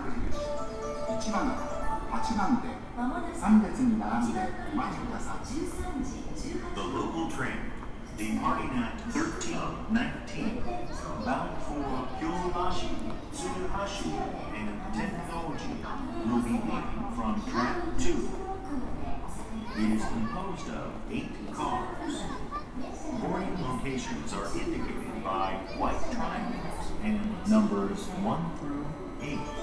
印1番から8番でまもなく3列に並んで1お待ちください13時 The local train departing at 1319 bound for Kyobashi, Tsuruhashi, and Tennoji will be leaving from track 2. It is composed of eight cars. Boarding locations are indicated by white triangles and numbers 1 through 8.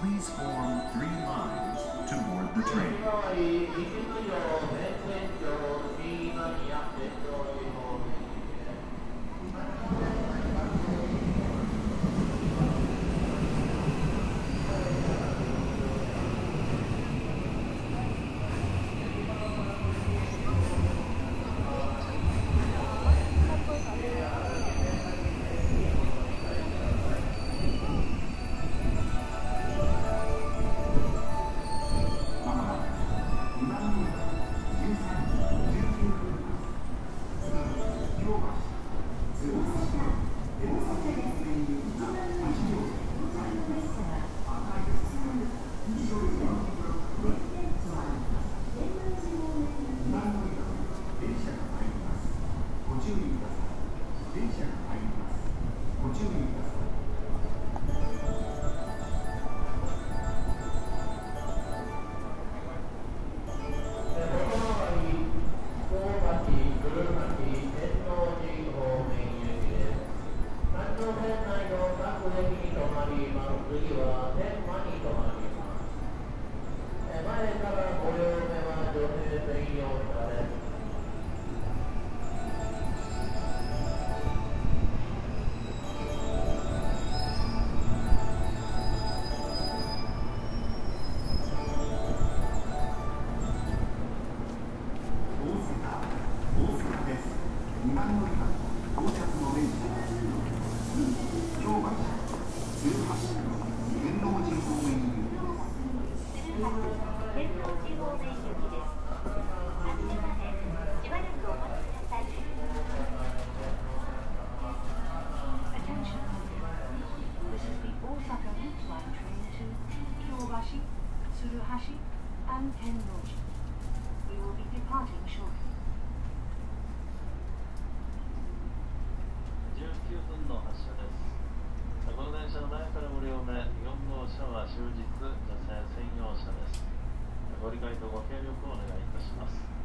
Please form three lines to board the train. Tsuruhashi, and Tennoji. We will be departing shortly. 19分の発車です。この電車の前からご両目、4号車は終日女性専用車です。ご理解とご協力をお願いいたします。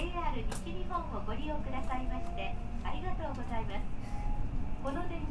JR 西日本をご利用くださいましてありがとうございます。この電車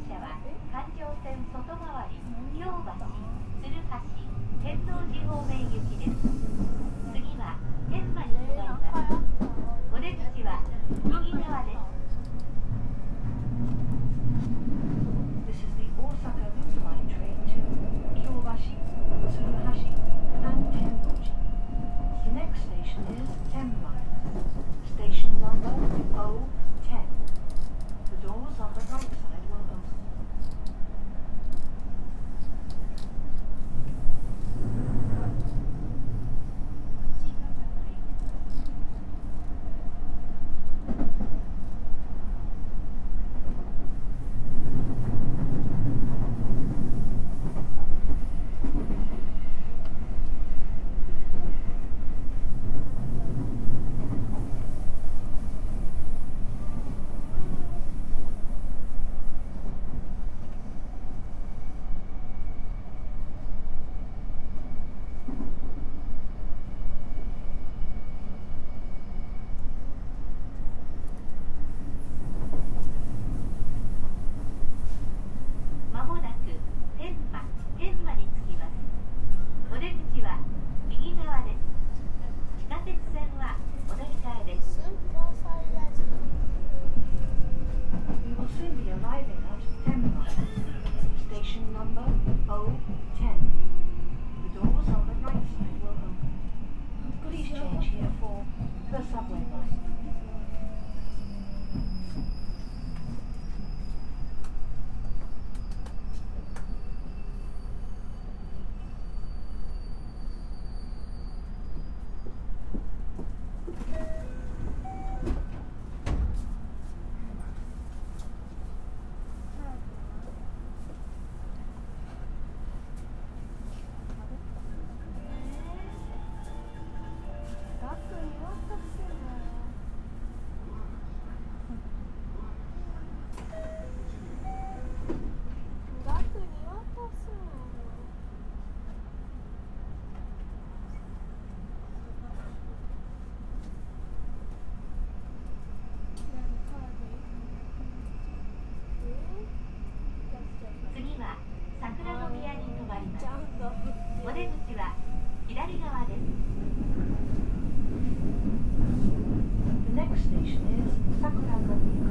station is Sakuranomiya.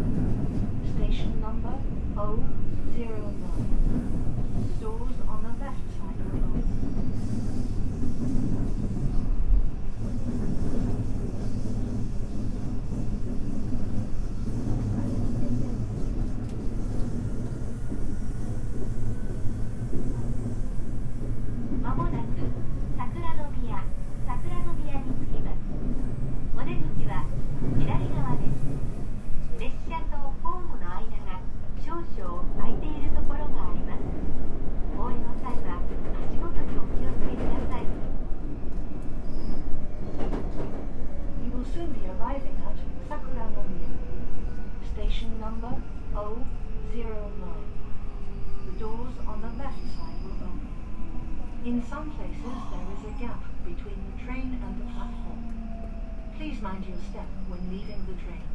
Station number 009. Stores on the left side leaving the train.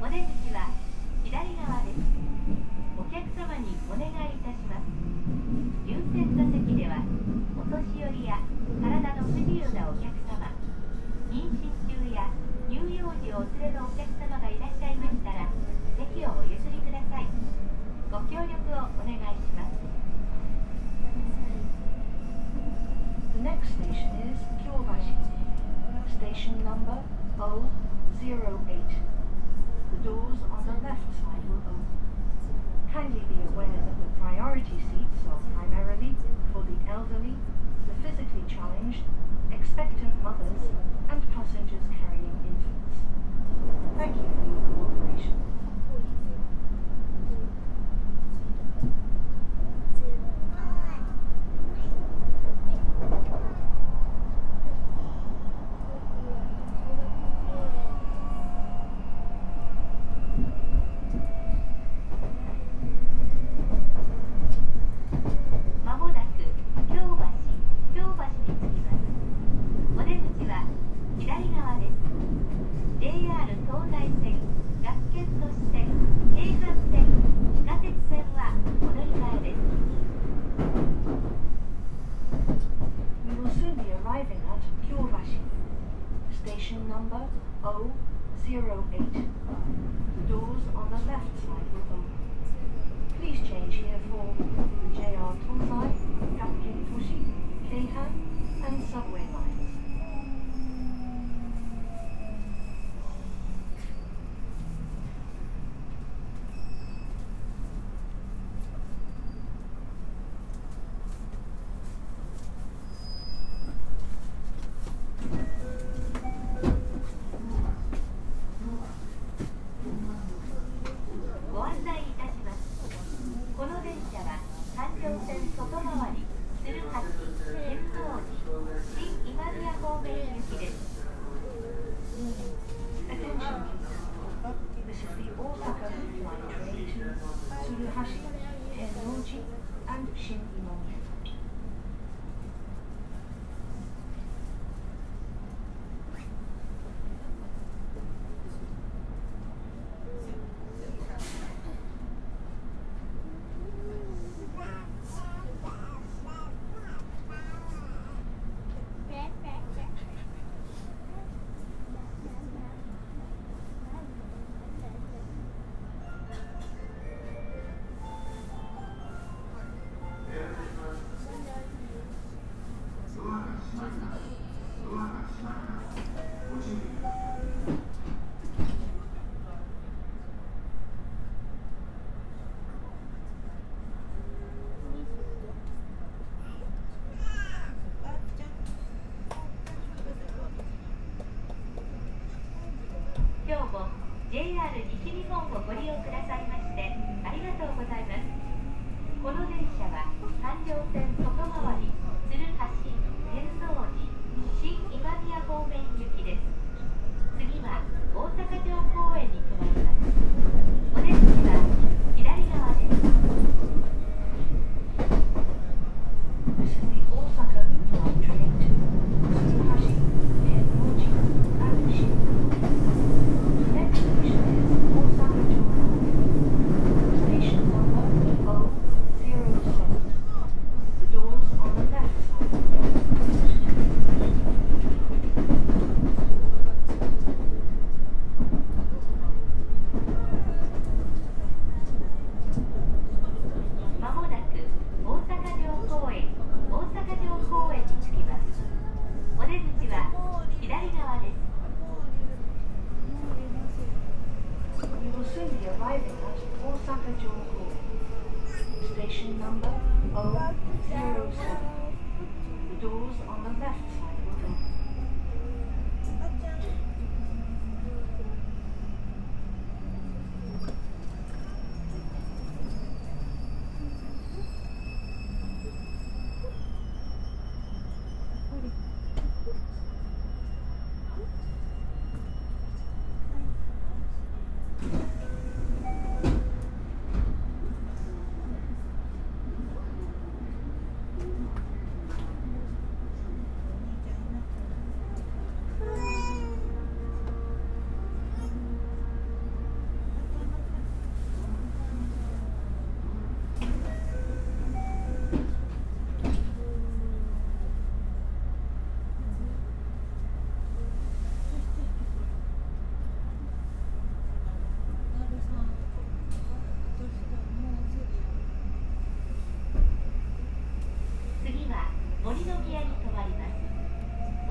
お出口は左側です。お客様にお願い Station number 008. The doors on the left side will open. Please change here for JR Tozai, Gakkin Fushi, Keihan, and subway line. JR 西日本をご利用ください。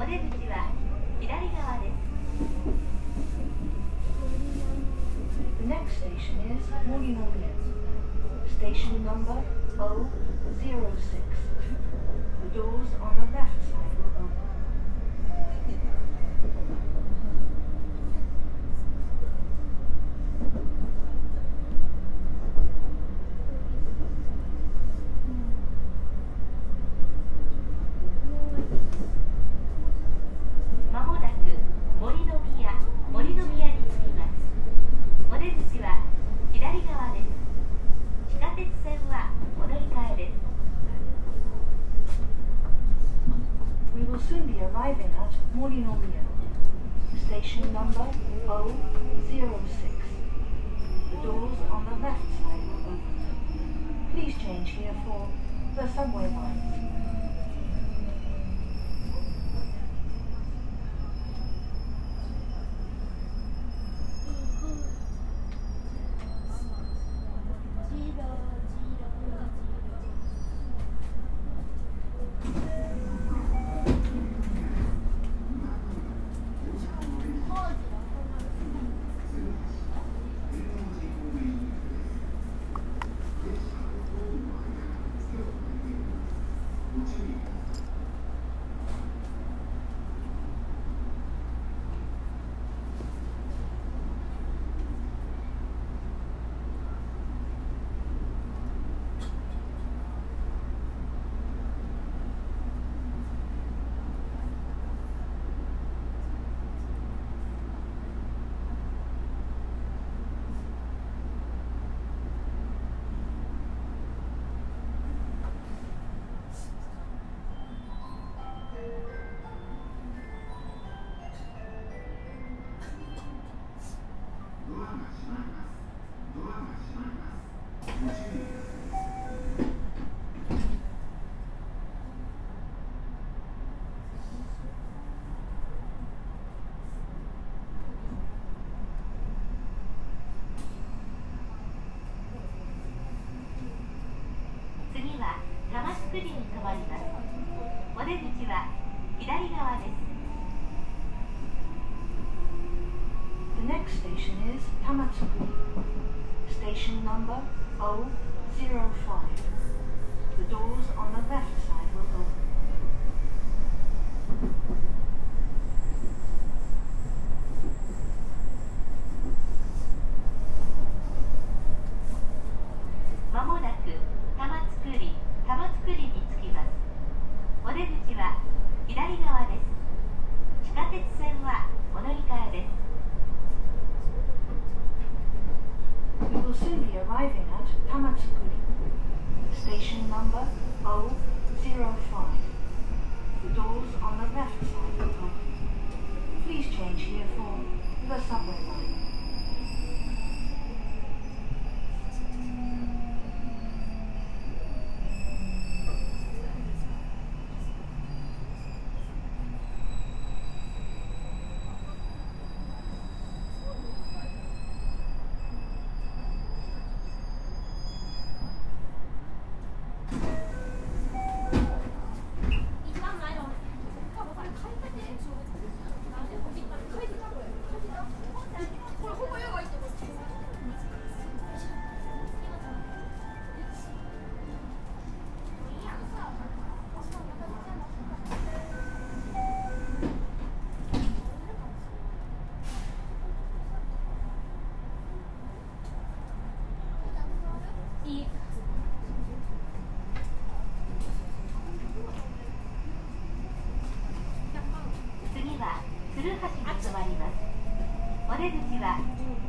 The next station is Morinomiya. Station number 006. The doors on the left side. Station number 006. The doors on the left side will open. Please change here for the subway line. 005. The doors on the left side will open.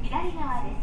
左側です。